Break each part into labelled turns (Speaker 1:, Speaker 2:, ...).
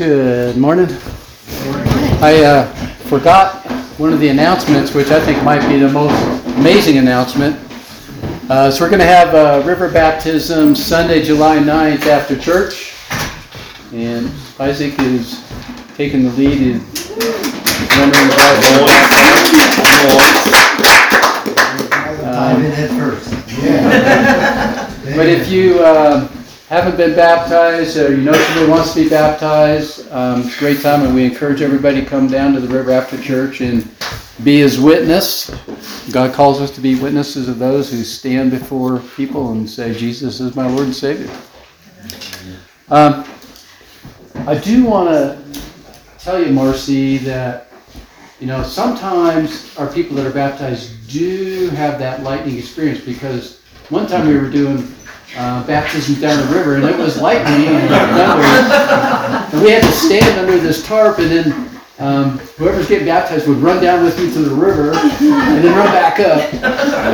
Speaker 1: Good morning. I uh, forgot one of the announcements, which I think might be the most amazing announcement. Uh, so we're going to have uh, river baptism Sunday, July 9th after church. And Isaac is taking the lead in rendering the
Speaker 2: Dive in head first.
Speaker 1: But if you uh, haven't been baptized, or you know somebody wants to be baptized, um, it's a great time, and we encourage everybody to come down to the river after church and be His witness. God calls us to be witnesses of those who stand before people and say, "Jesus is my Lord and Savior." Um, I do want to tell you, Marcy, that you know sometimes our people that are baptized do have that lightning experience because one time we were doing uh, baptism down the river and it was lightning and thunder. And we had to stand under this tarp and then um, whoever's getting baptized would run down with me to the river and then run back up.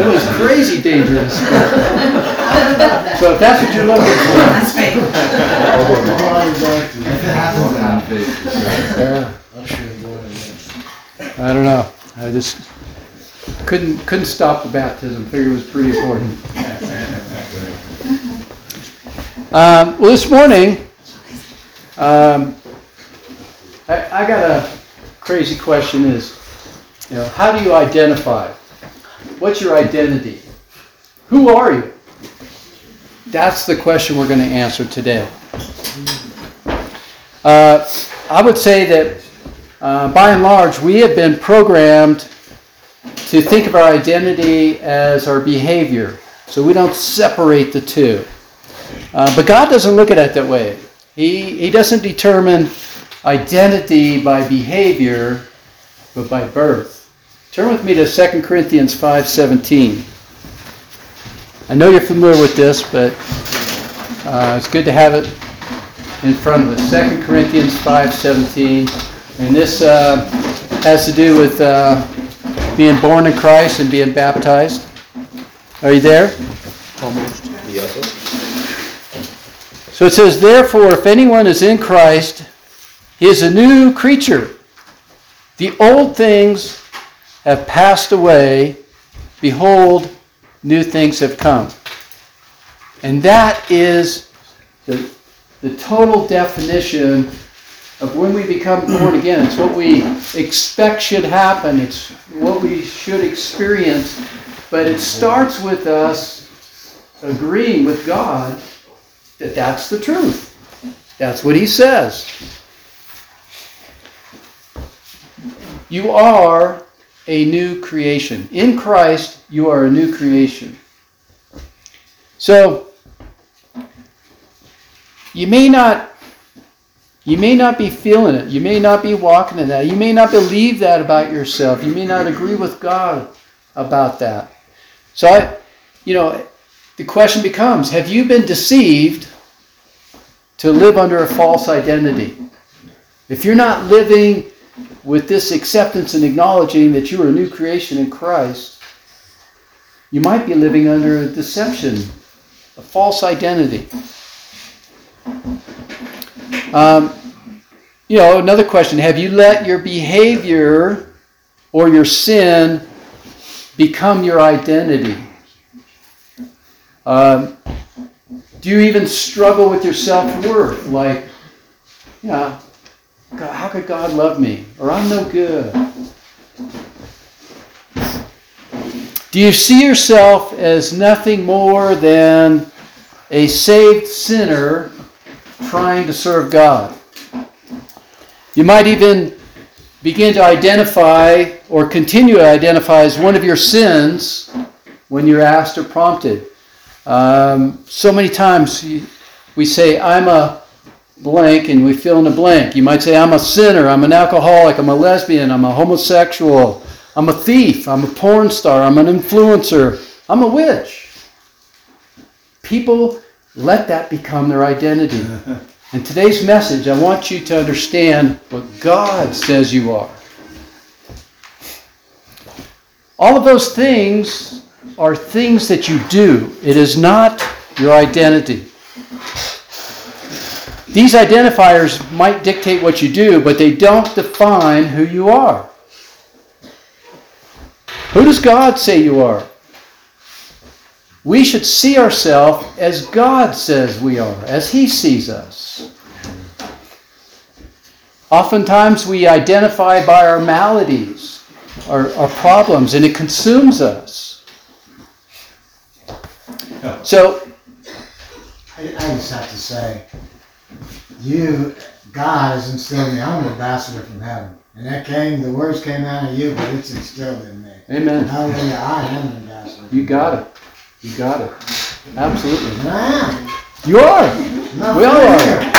Speaker 1: It was crazy dangerous. So if that's what you're looking for,
Speaker 3: That's fake.
Speaker 2: If it happens, it happens.
Speaker 1: yeah. I don't know. I just couldn't couldn't stop the baptism. Figured it was pretty important. Um, well, this morning, um, I, I got a crazy question: is you know how do you identify? What's your identity? Who are you? That's the question we're going to answer today. Uh, I would say that uh, by and large, we have been programmed to think of our identity as our behavior. So we don't separate the two. Uh, but God doesn't look at it that way. He, he doesn't determine identity by behavior, but by birth. Turn with me to 2 Corinthians 5.17. I know you're familiar with this, but uh, it's good to have it in front of us. 2 Corinthians 5.17. And this uh, has to do with uh, being born in Christ and being baptized. Are you there? So it says, Therefore, if anyone is in Christ, he is a new creature. The old things have passed away. Behold, new things have come. And that is the, the total definition of when we become born again. It's what we expect should happen, it's what we should experience. But it starts with us agreeing with God that that's the truth. That's what He says. You are a new creation. In Christ, you are a new creation. So, you may not you may not be feeling it. You may not be walking in that. You may not believe that about yourself. You may not agree with God about that. So I you know, the question becomes, have you been deceived to live under a false identity? If you're not living with this acceptance and acknowledging that you are a new creation in Christ, you might be living under a deception, a false identity. Um, you know, another question Have you let your behavior or your sin become your identity? Um, do you even struggle with your self worth? Like, yeah, God, how could God love me? Or I'm no good. Do you see yourself as nothing more than a saved sinner trying to serve God? You might even begin to identify or continue to identify as one of your sins when you're asked or prompted. Um, so many times we say, I'm a blank, and we fill in a blank. You might say, I'm a sinner, I'm an alcoholic, I'm a lesbian, I'm a homosexual, I'm a thief, I'm a porn star, I'm an influencer, I'm a witch. People let that become their identity. In today's message, I want you to understand what God says you are. All of those things are things that you do. It is not your identity. These identifiers might dictate what you do, but they don't define who you are. Who does God say you are? We should see ourselves as God says we are, as He sees us. Oftentimes we identify by our maladies, our, our problems, and it consumes us. So,
Speaker 3: I, I just have to say, you, God has instilled me. I'm an ambassador from heaven. And that came, the words came out of you, but it's instilled in me.
Speaker 1: amen.
Speaker 3: Hallelujah, I am an ambassador.
Speaker 1: You got it. You got it. Absolutely.
Speaker 3: And I am.
Speaker 1: You are.
Speaker 3: Not
Speaker 1: We all
Speaker 3: from
Speaker 1: are.
Speaker 3: here. Not.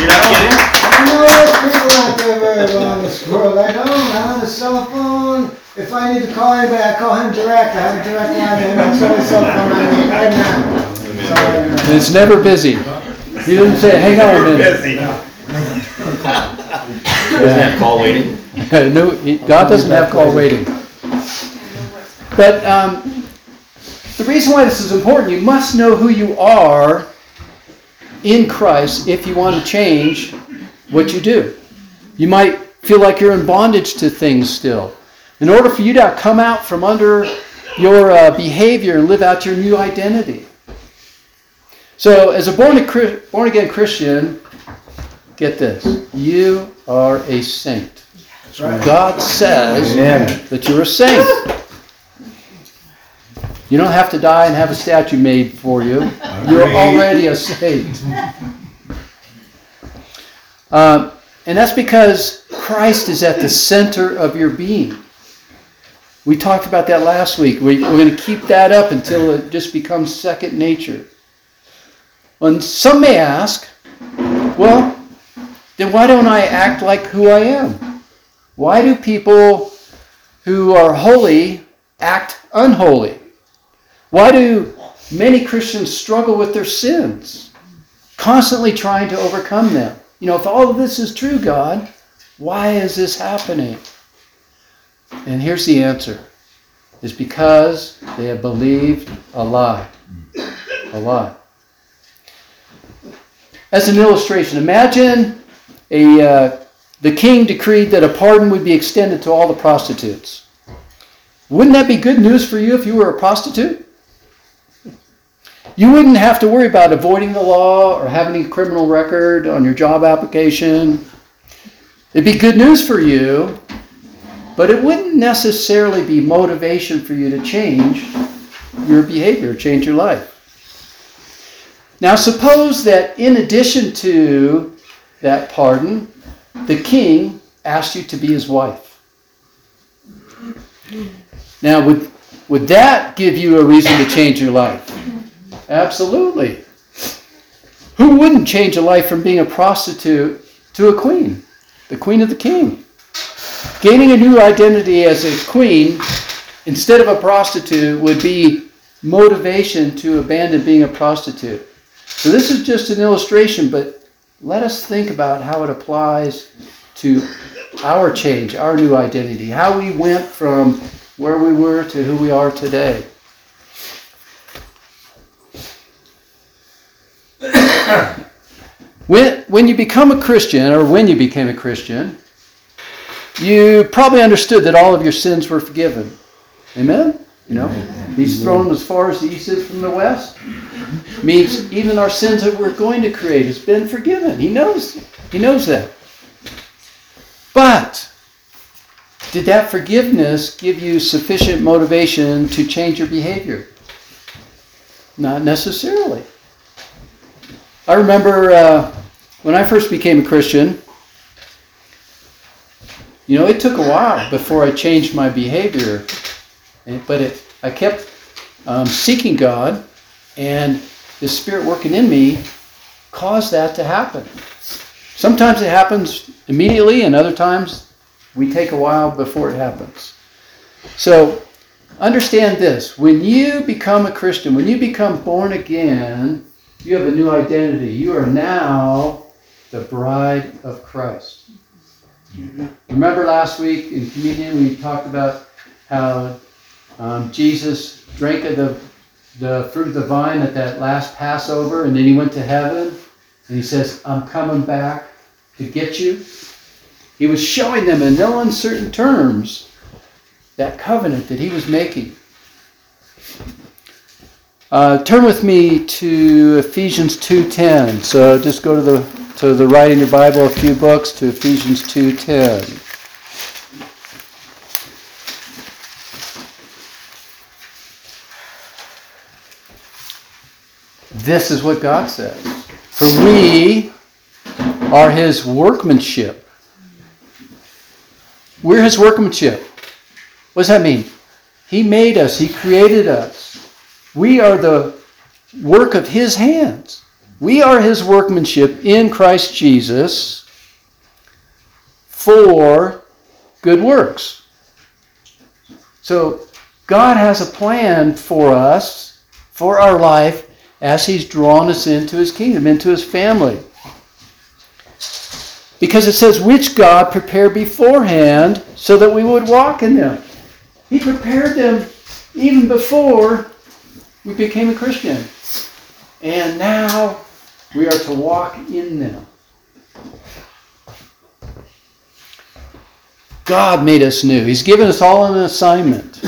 Speaker 4: You're not kidding?
Speaker 3: I know there's people out there very well in this world. I don't. I have a cell phone. If I need to call anybody, I call him direct. I have a direct line to him. That's the only cell phone I need right now. Sorry,
Speaker 1: And
Speaker 3: man.
Speaker 1: it's never busy. He didn't say, hang on a minute.
Speaker 4: Busy. Doesn't have call waiting?
Speaker 1: no, he- God doesn't have call waiting. But um, the reason why this is important, you must know who you are in Christ if you want to change what you do. You might feel like you're in bondage to things still. In order for you to come out from under your uh, behavior and live out your new identity. So, as a born, a, born again Christian, get this you are a saint. God says that you're a saint. You don't have to die and have a statue made for you. You're already a saint. Um, and that's because Christ is at the center of your being. We talked about that last week. We, we're going to keep that up until it just becomes second nature. And some may ask, well, then why don't I act like who I am? Why do people who are holy act unholy? Why do many Christians struggle with their sins, constantly trying to overcome them? You know, if all of this is true, God, why is this happening? And here's the answer. It's because they have believed a lie. A lie. As an illustration, imagine a, uh, the king decreed that a pardon would be extended to all the prostitutes. Wouldn't that be good news for you if you were a prostitute? You wouldn't have to worry about avoiding the law or having a criminal record on your job application. It'd be good news for you, but it wouldn't necessarily be motivation for you to change your behavior, change your life. Now, suppose that in addition to that pardon, the king asked you to be his wife. Now, would, would that give you a reason to change your life? Absolutely. Who wouldn't change a life from being a prostitute to a queen? The queen of the king. Gaining a new identity as a queen instead of a prostitute would be motivation to abandon being a prostitute. So, this is just an illustration, but let us think about how it applies to our change, our new identity, how we went from where we were to who we are today. When, when you become a Christian, or when you became a Christian, you probably understood that all of your sins were forgiven. Amen? You know, He's thrown as far as the east is from the west. Means even our sins that we're going to create has been forgiven. He knows. He knows that. But did that forgiveness give you sufficient motivation to change your behavior? Not necessarily. I remember uh, when I first became a Christian, you know, it took a while before I changed my behavior. But it, I kept um, seeking God, and the Spirit working in me caused that to happen. Sometimes it happens immediately, and other times we take a while before it happens. So understand this when you become a Christian, when you become born again, you have a new identity. You are now the bride of Christ. Remember last week in communion we talked about how um, Jesus drank of the, the fruit of the vine at that last Passover and then he went to heaven And he says, I'm coming back to get you. He was showing them in no uncertain terms that covenant that he was making. Uh, turn with me to Ephesians 2:10. So just go to the to the right in your Bible a few books to Ephesians 2:10. This is what God says. For we are his workmanship. We're his workmanship. What does that mean? He made us, he created us. We are the work of his hands. We are his workmanship in Christ Jesus for good works. So God has a plan for us, for our life, as he's drawn us into his kingdom, into his family. Because it says, which God prepared beforehand so that we would walk in them. He prepared them even before we became a Christian. And now we are to walk in them. God made us new. He's given us all an assignment.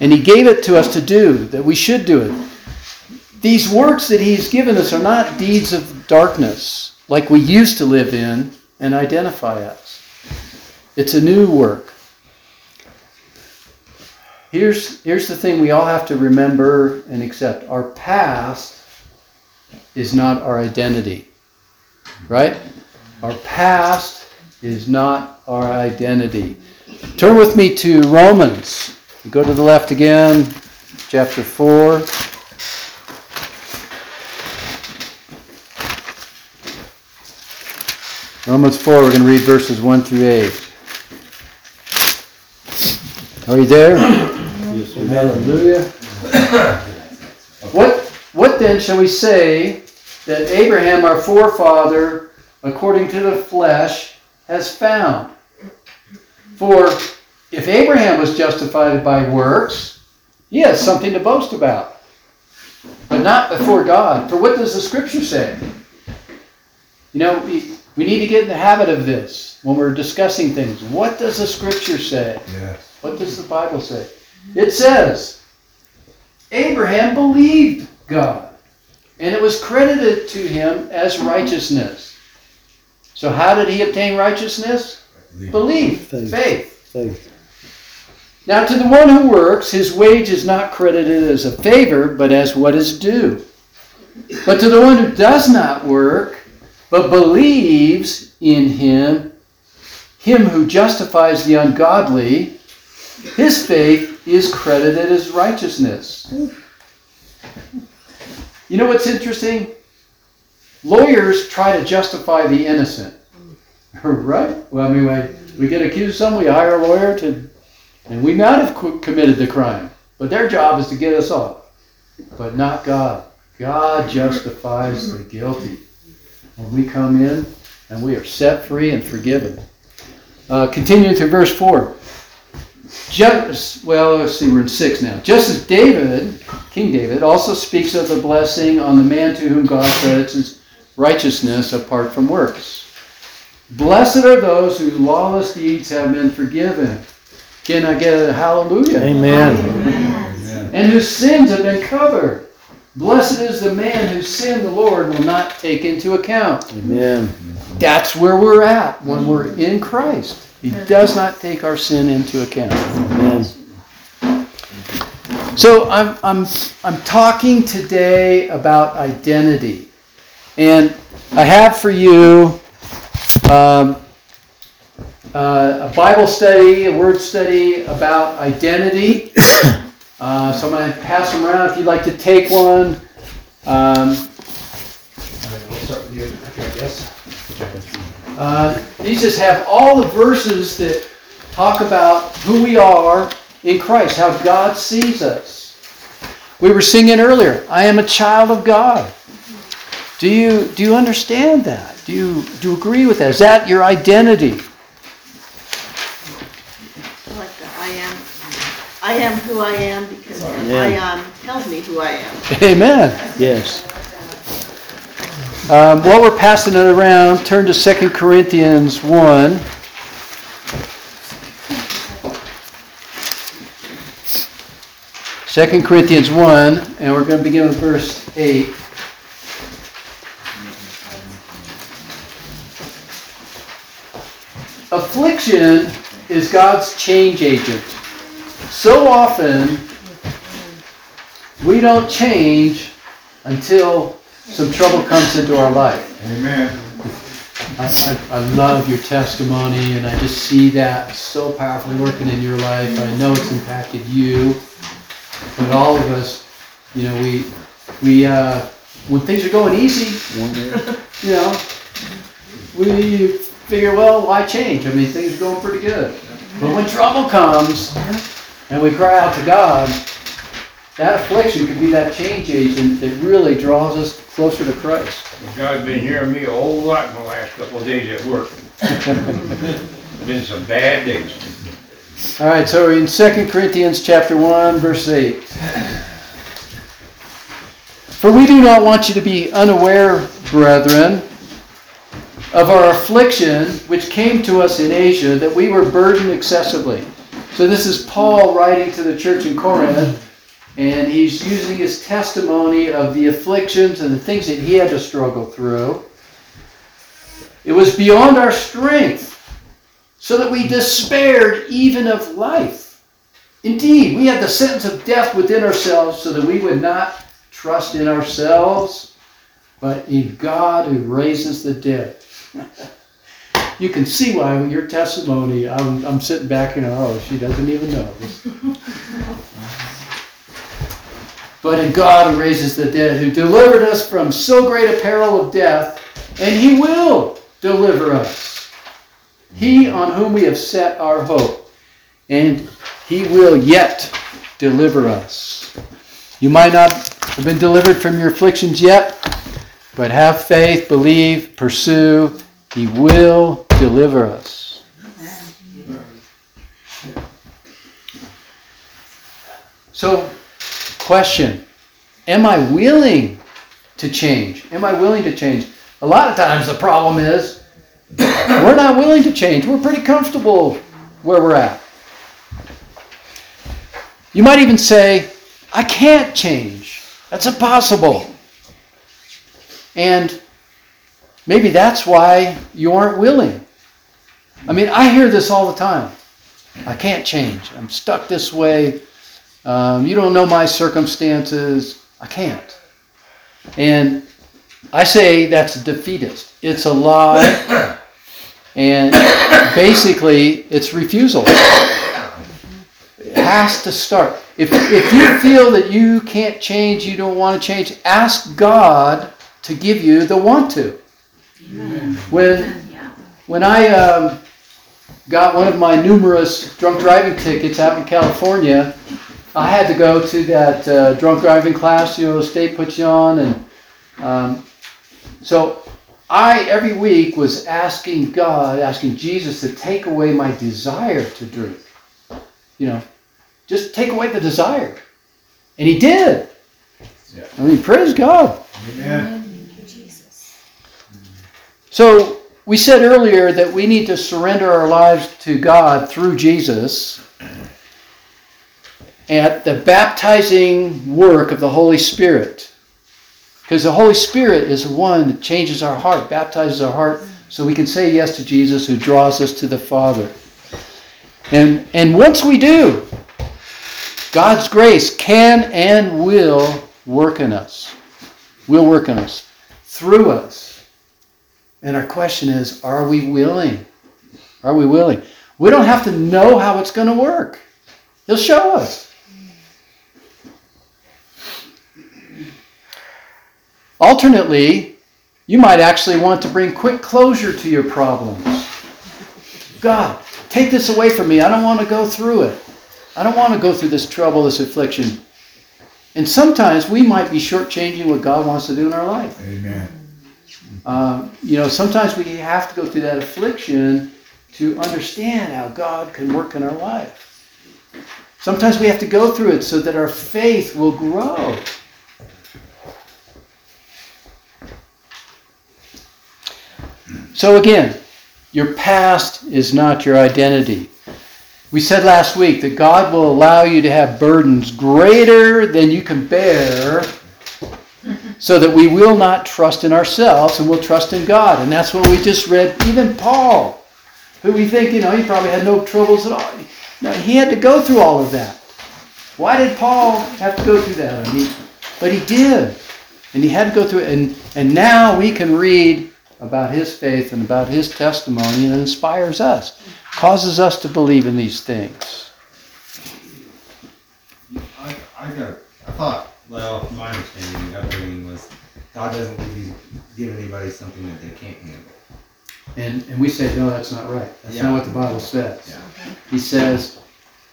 Speaker 1: And He gave it to us to do, that we should do it. These works that He's given us are not deeds of darkness like we used to live in and identify as. It's a new work. Here's, here's the thing we all have to remember and accept our past is not our identity. Right? Our past is not our identity. Turn with me to Romans. Go to the left again, chapter 4. Romans 4, we're going to read verses 1 through 8. Are you there?
Speaker 2: Yes.
Speaker 1: Hallelujah. What, what then shall we say that Abraham, our forefather, according to the flesh, has found? For if Abraham was justified by works, he has something to boast about, but not before God. For what does the scripture say? You know, we, we need to get in the habit of this when we're discussing things. What does the scripture say?
Speaker 2: Yes.
Speaker 1: What does the Bible say? It says, Abraham believed God, and it was credited to him as righteousness. So, how did he obtain righteousness? Belief,
Speaker 3: Faith.
Speaker 1: faith.
Speaker 3: Faith.
Speaker 1: Now, to the one who works, his wage is not credited as a favor, but as what is due. But to the one who does not work, but believes in him, him who justifies the ungodly, his faith is credited as righteousness. You know what's interesting? Lawyers try to justify the innocent. Right? Well, I mean, we, we get accused of something, we hire a lawyer to, and we might have committed the crime, but their job is to get us off. But not God. God justifies the guilty. When we come in and we are set free and forgiven. Uh, continuing to verse 4. Just, well, let's see, we're in 6 now. Just as David, King David, also speaks of the blessing on the man to whom God credits his righteousness apart from works. Blessed are those whose lawless deeds have been forgiven. Can I get a hallelujah?
Speaker 3: Amen.
Speaker 2: Amen.
Speaker 1: And whose sins have been covered. Blessed is the man whose sin the Lord will not take into account.
Speaker 3: Amen.
Speaker 1: That's where we're at when we're in Christ. He does not take our sin into account. So I'm, I'm, I'm talking today about identity. And I have for you um, uh, a Bible study, a word study about identity. Uh, so I'm going to pass them around if you'd like to take one. Um, all right, we'll start with you, I guess. Uh, these just have all the verses that talk about who we are in Christ, how God sees us. We were singing earlier, I am a child of God. Do you, do you understand that? Do you, do you agree with that? Is that your identity?
Speaker 4: I like that. I am, I am who I am because I am tells me who I am.
Speaker 1: Amen.
Speaker 3: Yes.
Speaker 1: Um, while we're passing it around, turn to 2 Corinthians 1. Second Corinthians 1, and we're going to begin with verse 8. Affliction is God's change agent. So often, we don't change until some trouble comes into our life.
Speaker 2: Amen.
Speaker 1: I, I, I love your testimony, and I just see that so powerfully working in your life. I know it's impacted you, but all of us, you know, we, we, uh, when things are going easy, you know, we figure, well, why change? I mean, things are going pretty good. But when trouble comes, and we cry out to God, that affliction could be that change agent that really draws us closer to Christ.
Speaker 5: God's been hearing me a whole lot in the last couple of days at work. Been some bad days.
Speaker 1: All right, so we're in 2 Corinthians chapter 1, verse 8. For we do not want you to be unaware, brethren, of our affliction which came to us in Asia, that we were burdened excessively. So this is Paul writing to the church in Corinth, and he's using his testimony of the afflictions and the things that he had to struggle through. It was beyond our strength so that we despaired even of life. Indeed, we had the sentence of death within ourselves so that we would not trust in ourselves, but in God who raises the dead. You can see why your testimony, I'm, I'm sitting back and, oh, she doesn't even know. But in God who raises the dead, who delivered us from so great a peril of death, and he will deliver us. He on whom we have set our hope, and he will yet deliver us. You might not have been delivered from your afflictions yet, but have faith, believe, pursue. He will deliver us. So, question Am I willing to change? Am I willing to change? A lot of times the problem is we're not willing to change. We're pretty comfortable where we're at. You might even say, I can't change. That's impossible. And maybe that's why you aren't willing. I mean, I hear this all the time. I can't change. I'm stuck this way. Um, you don't know my circumstances. I can't. And I say that's defeatist. It's a lie. And basically, it's refusal. It has to start. If, if you feel that you can't change, you don't want to change, ask God to give you the want to. When, when I um, got one of my numerous drunk driving tickets out in California, I had to go to that uh, drunk driving class, you know, the state puts you on, and um, so I every week was asking God, asking Jesus to take away my desire to drink. You know, just take away the desire, and He did.
Speaker 2: Yeah.
Speaker 1: I mean, praise God.
Speaker 2: Amen.
Speaker 1: So we said earlier that we need to surrender our lives to God through Jesus at the baptizing work of the Holy Spirit. Because the Holy Spirit is the one that changes our heart, baptizes our heart, so we can say yes to Jesus who draws us to the Father. And, and once we do, God's grace can and will work in us. Will work in us. Through us. And our question is, are we willing? Are we willing? We don't have to know how it's going to work. He'll show us. Alternately, you might actually want to bring quick closure to your problems. God, take this away from me. I don't want to go through it. I don't want to go through this trouble, this affliction. And sometimes we might be shortchanging what God wants to do in our life.
Speaker 2: Amen.
Speaker 1: Um, you know, sometimes we have to go through that affliction to understand how God can work in our life. Sometimes we have to go through it so that our faith will grow. So again, your past is not your identity. We said last week that God will allow you to have burdens greater than you can bear so that we will not trust in ourselves and we'll trust in God. And that's what we just read. Even Paul, who we think, you know, he probably had no troubles at all. No, he had to go through all of that. Why did Paul have to go through that? I mean, but he did. And he had to go through it. And, and now we can read about his faith and about his testimony and inspires us, causes us to believe in these things.
Speaker 6: I, I got, I thought, well, my understanding of upbringing was God doesn't give, you, give anybody something that they can't handle.
Speaker 1: And, and we say, no, that's not right. That's
Speaker 6: Yeah.
Speaker 1: not what the Bible says.
Speaker 6: Yeah.
Speaker 1: He says,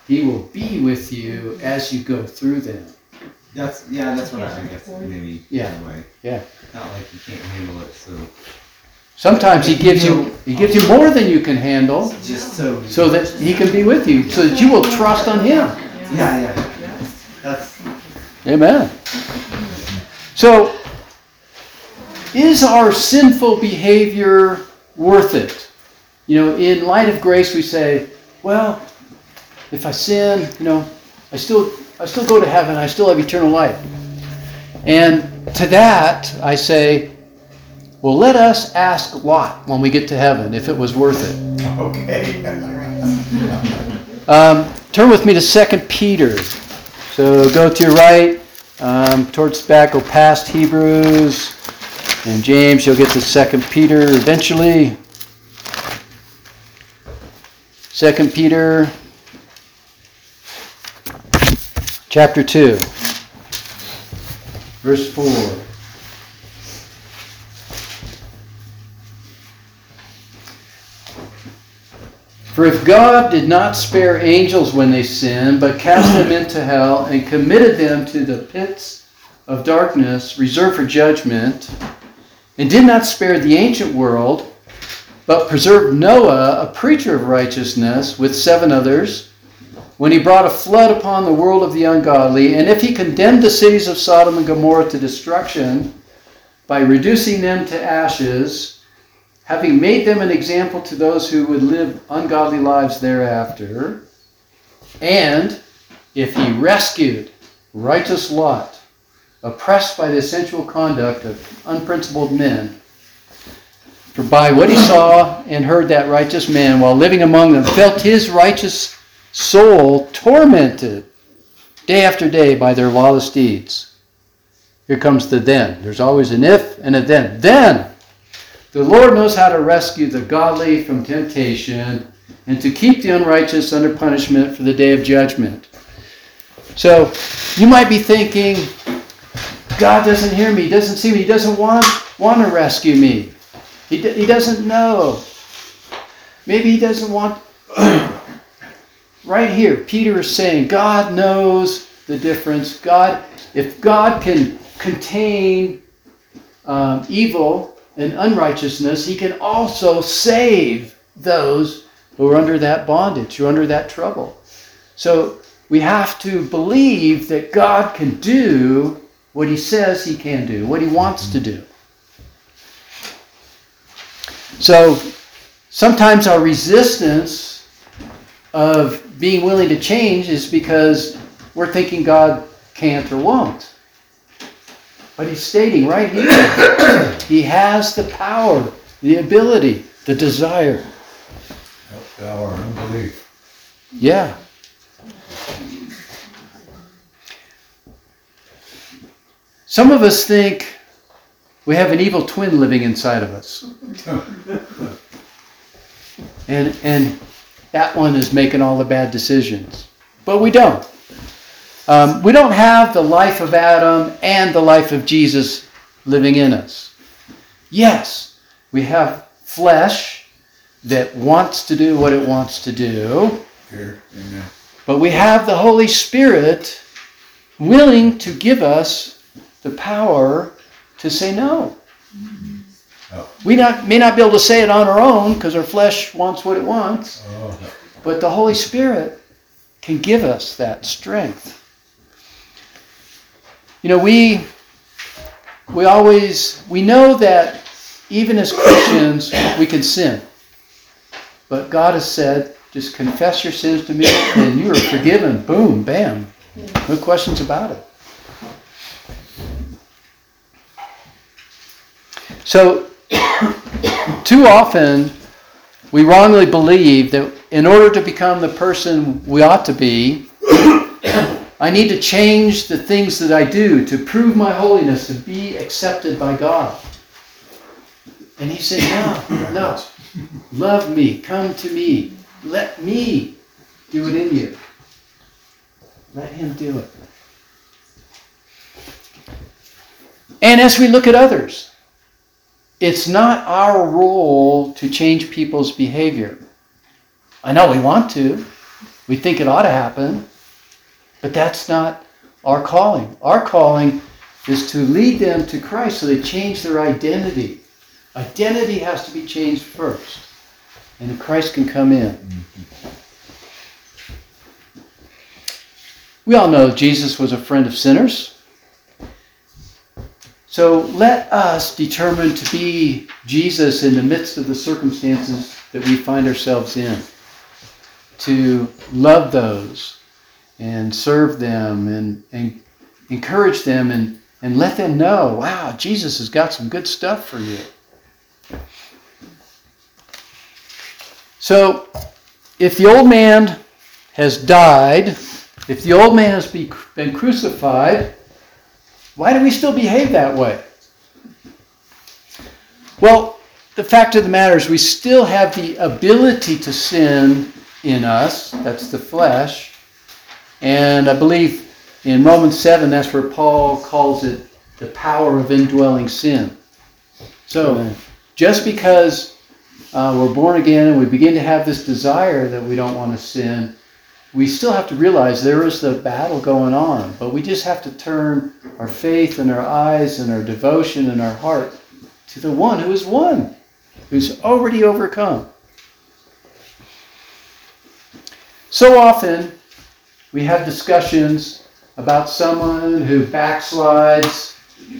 Speaker 1: He will be with you as you go through them.
Speaker 6: That's, yeah, that's what I, I guess, maybe,
Speaker 1: Yeah.
Speaker 6: in a way.
Speaker 1: Yeah.
Speaker 6: Not like you can't handle it, so,
Speaker 1: Sometimes He gives you He gives you more than you can handle,
Speaker 6: just so.
Speaker 1: so that He can be with you, so that you will trust on Him.
Speaker 6: Yeah, yeah, that's,
Speaker 1: Amen. So, is our sinful behavior worth it? You know, in light of grace, we say, well, if I sin, you know, I still, I still go to heaven. I still have eternal life. And to that, I say, well, let us ask Lot when we get to heaven if it was worth it.
Speaker 6: okay.
Speaker 1: Um, turn with me to 2 Peter. So go to your right, um, towards the back, go past Hebrews and James. You'll get to 2 Peter eventually. 2 Peter chapter 2, verse 4. For if God did not spare angels when they sinned, but cast them into hell and committed them to the pits of darkness reserved for judgment, and did not spare the ancient world, but preserved Noah, a preacher of righteousness, with seven others, when he brought a flood upon the world of the ungodly, and if he condemned the cities of Sodom and Gomorrah to destruction by reducing them to ashes, having made them an example to those who would live ungodly lives thereafter, and if he rescued righteous Lot, oppressed by the sensual conduct of unprincipled men, for by what he saw and heard that righteous man while living among them felt his righteous soul tormented day after day by their lawless deeds. Here comes the then. There's always an if and a then. Then the Lord knows how to rescue the godly from temptation and to keep the unrighteous under punishment for the day of judgment. So you might be thinking, God doesn't hear me, he doesn't see me, he doesn't want, want to rescue me. He, d- he doesn't know. Maybe he doesn't want. right here, Peter is saying, God knows the difference. God, if God can contain um, evil and unrighteousness, he can also save those who are under that bondage, who are under that trouble. So we have to believe that God can do what he says he can do, what he wants to do. So sometimes our resistance of being willing to change is because we're thinking God can't or won't. But he's stating right here, he has the power, the ability, the desire.
Speaker 2: Thou our unbelief.
Speaker 1: Yeah. Some of us think we have an evil twin living inside of us. And and that one is making all the bad decisions. But we don't. Um, we don't have the life of Adam and the life of Jesus living in us. Yes, we have flesh that wants to do what it wants to do.
Speaker 2: Here, amen.
Speaker 1: But we have the Holy Spirit willing to give us the power to say no.
Speaker 2: Oh.
Speaker 1: We not, may not be able to say it on our own because our flesh wants what it wants,
Speaker 2: Oh,
Speaker 1: but the Holy Spirit can give us that strength. You know, we we always we know that even as Christians, we can sin. But God has said, just confess your sins to me and you are forgiven. Boom, bam. No questions about it. So, too often, we wrongly believe that in order to become the person we ought to be, I need to change the things that I do to prove my holiness, to be accepted by God. And he said, No, no. Love me. Come to me. Let me do it in you. Let him do it. And as we look at others, it's not our role to change people's behavior. I know we want to, we think it ought to happen, but that's not our calling. Our calling is to lead them to Christ so they change their identity. Identity has to be changed first, and Christ can come in. We all know Jesus was a friend of sinners. So let us determine to be Jesus in the midst of the circumstances that we find ourselves in. To love those and serve them and, and encourage them and, and let them know, wow, Jesus has got some good stuff for you. So if the old man has died, if the old man has been crucified, why do we still behave that way? Well, the fact of the matter is, we still have the ability to sin in us. That's the flesh. And I believe in Romans 7, that's where Paul calls it the power of indwelling sin. So, just because uh, we're born again and we begin to have this desire that we don't want to sin, we still have to realize there is the battle going on. But we just have to turn our faith and our eyes and our devotion and our heart to the one who has won, who's already overcome. So often, we have discussions about someone who backslides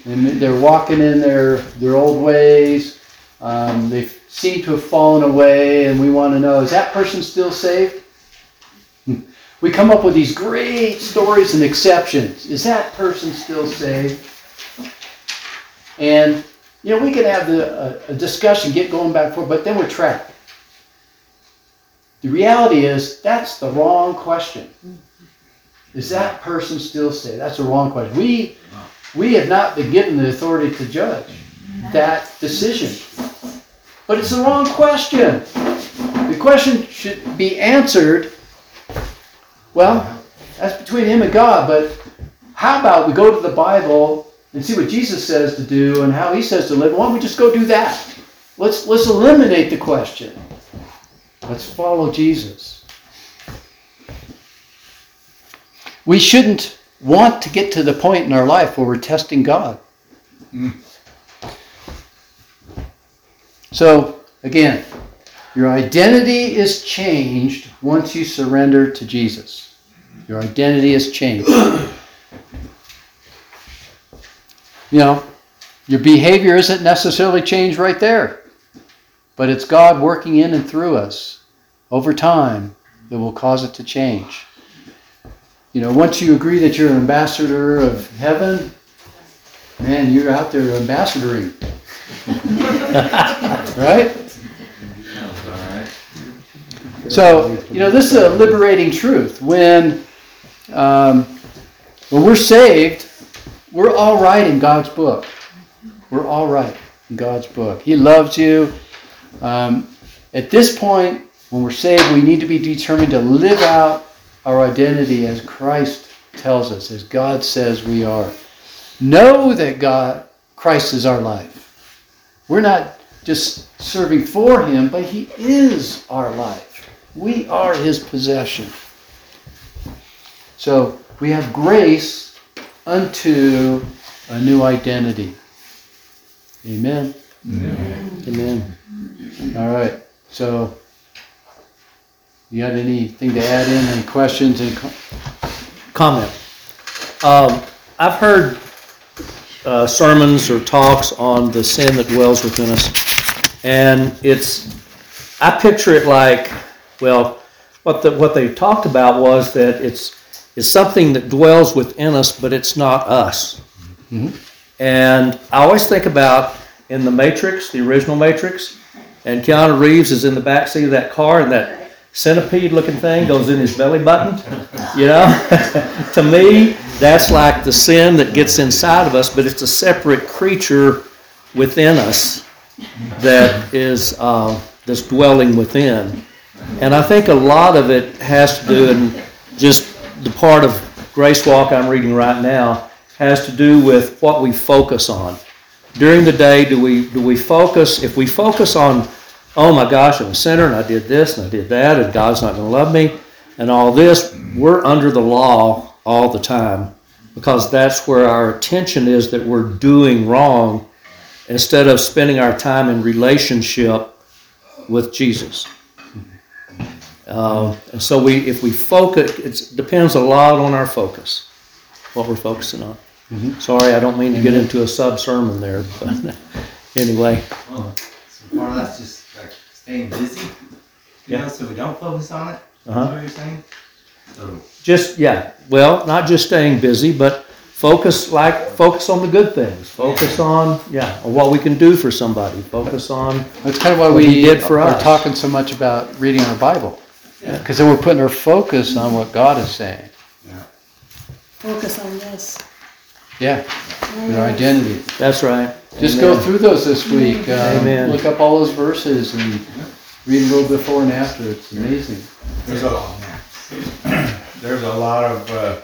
Speaker 1: and they're walking in their, their old ways. Um, they seem to have fallen away, and we want to know is that person still saved? We come up with these great stories and exceptions. Is that person still saved? And, you know, we can have the, a, a discussion, get going back and forth, but then we're trapped. The reality is that's the wrong question. Is that person still saved? That's the wrong question. We, we have not been given the authority to judge that decision. But it's the wrong question. The question should be answered well, that's between him and God, but how about we go to the Bible and see what Jesus says to do and how he says to live? Why don't we just go do that? Let's let's eliminate the question. Let's follow Jesus. We shouldn't want to get to the point in our life where we're testing God. So, again, your identity is changed once you surrender to Jesus. Your identity is changed. you know, your behavior isn't necessarily changed right there, but it's God working in and through us over time that will cause it to change. You know, once you agree that you're an ambassador of heaven, man, you're out there ambassadoring. right? So, you know, this is a liberating truth. When, um, when we're saved, we're all right in God's book. We're all right in God's book. He loves you. Um, at this point, when we're saved, we need to be determined to live out our identity as Christ tells us, as God says we are. Know that God, Christ is our life. We're not just serving for Him, but He is our life. We are his possession. So we have grace unto a new identity. Amen.
Speaker 2: Amen.
Speaker 1: Amen. All right. So you got anything to add in? Any questions and com-
Speaker 7: comment. Um, I've heard uh, sermons or talks on the sin that dwells within us. And it's, I picture it like, well, what the, what they talked about was that it's, it's something that dwells within us, but it's not us. And I always think about in the Matrix, the original Matrix, and Keanu Reeves is in the back seat of that car, and that centipede-looking thing goes in his belly button. You know, to me, that's like the sin that gets inside of us, but it's a separate creature within us that is uh, that's dwelling within. And I think a lot of it has to do, and just the part of Grace Walk I'm reading right now has to do with what we focus on. During the day, do we do we focus? If we focus on, oh my gosh, I'm a sinner and I did this and I did that, and God's not going to love me, and all this, we're under the law all the time because that's where our attention is that we're doing wrong instead of spending our time in relationship with Jesus. Uh, and so we, if we focus, it depends a lot on our focus, what we're focusing on. Sorry, I don't mean to get into a sub sermon there, but anyway,
Speaker 6: Well, so part of that's just like staying busy, you
Speaker 7: Yeah.
Speaker 6: know, so we don't focus on it. Is
Speaker 7: Uh-huh.
Speaker 6: what you're saying? So
Speaker 7: just yeah, well, not just staying busy, but focus like focus on the good things. Focus on yeah, on what we can do for somebody. Focus on
Speaker 1: That's kind of why
Speaker 7: What
Speaker 1: we
Speaker 7: he did for
Speaker 1: are
Speaker 7: us.
Speaker 1: talking so much about reading our Bible. Because then we're putting our focus on what God is saying. Yeah.
Speaker 4: Focus on this.
Speaker 1: Yeah, your identity.
Speaker 7: that's right.
Speaker 1: Just
Speaker 7: Amen.
Speaker 1: go through those this week. Uh,
Speaker 7: Amen.
Speaker 1: Look up all those verses and read a little before and after. It's amazing.
Speaker 2: There's a, there's a lot of uh,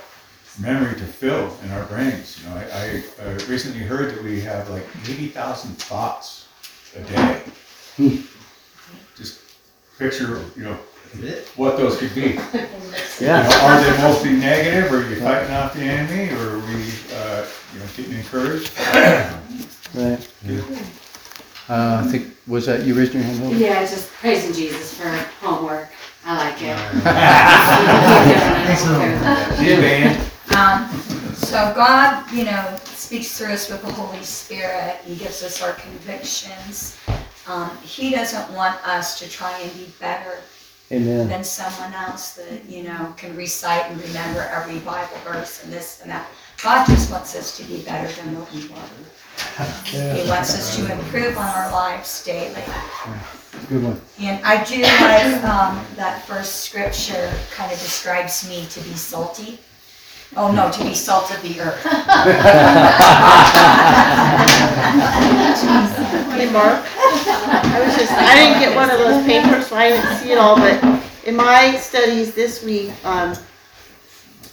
Speaker 2: memory to fill in our brains. You know, I, I uh, recently heard that we have like eighty thousand thoughts a day. Just picture, you know, what those could be. You
Speaker 7: Yeah.
Speaker 2: know, are they mostly negative? Or are you fighting off the enemy? Or are we, uh, you know, getting encouraged?
Speaker 7: Right.
Speaker 1: Uh, I think, was that you raised your hand? Hilda?
Speaker 8: Yeah, it's just praising Jesus for homework. I like it.
Speaker 2: See you, man.
Speaker 9: Um, so God, you know, speaks through us with the Holy Spirit and gives us our convictions. Um, he doesn't want us to try and be better
Speaker 7: Amen.
Speaker 9: than someone else that, you know, can recite and remember every Bible verse and this and that. God just wants us to be better than what we were. He wants us to improve on our lives daily.
Speaker 1: Good one.
Speaker 9: And I do like um, that first scripture kind of describes me to be salty. Oh no, to be salt of the earth.
Speaker 4: Hey, Mark. I was just, I didn't get one of those papers, so I didn't see it all, but in my studies this week, um,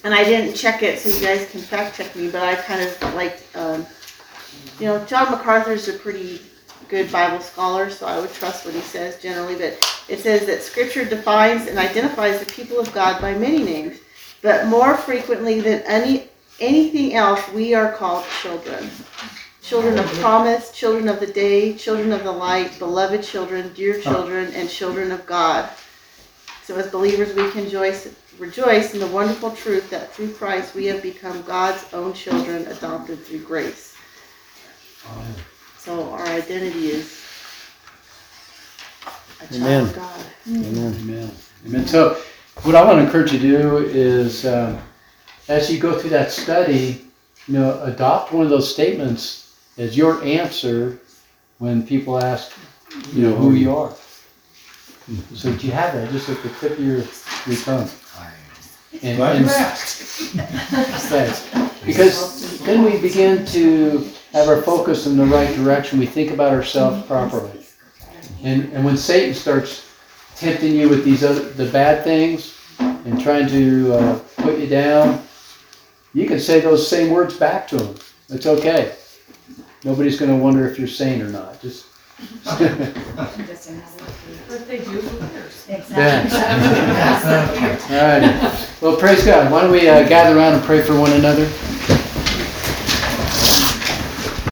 Speaker 4: and I didn't check it, so you guys can fact check me, but I kind of like, um, you know, John MacArthur's a pretty good Bible scholar, so I would trust what he says generally, but it says that scripture defines and identifies the people of God by many names, but more frequently than any, anything else, we are called children. Children of promise, children of the day, children of the light, beloved children, dear children, and children of God. So as believers, we can rejoice, rejoice in the wonderful truth that through Christ we have become God's own children, adopted through grace. So our identity is a child
Speaker 7: Amen.
Speaker 4: of God.
Speaker 7: Amen.
Speaker 1: Amen. Amen. So, what I want to encourage you to do is, um, as you go through that study, you know, adopt one of those statements as your answer when people ask, you know, who you are. So that you have that just at the tip of your, your tongue. And,
Speaker 2: Glad
Speaker 1: and
Speaker 2: you asked.
Speaker 1: Thanks. Because then we begin to have our focus in the right direction. We think about ourselves properly. And, and when Satan starts tempting you with these other, the bad things and trying to uh, put you down, you can say those same words back to him. It's okay. Nobody's going to wonder if you're sane or not. Just
Speaker 8: But they do.
Speaker 9: Exactly.
Speaker 1: All right. Well, praise God. Why don't we uh, gather around and pray for one another?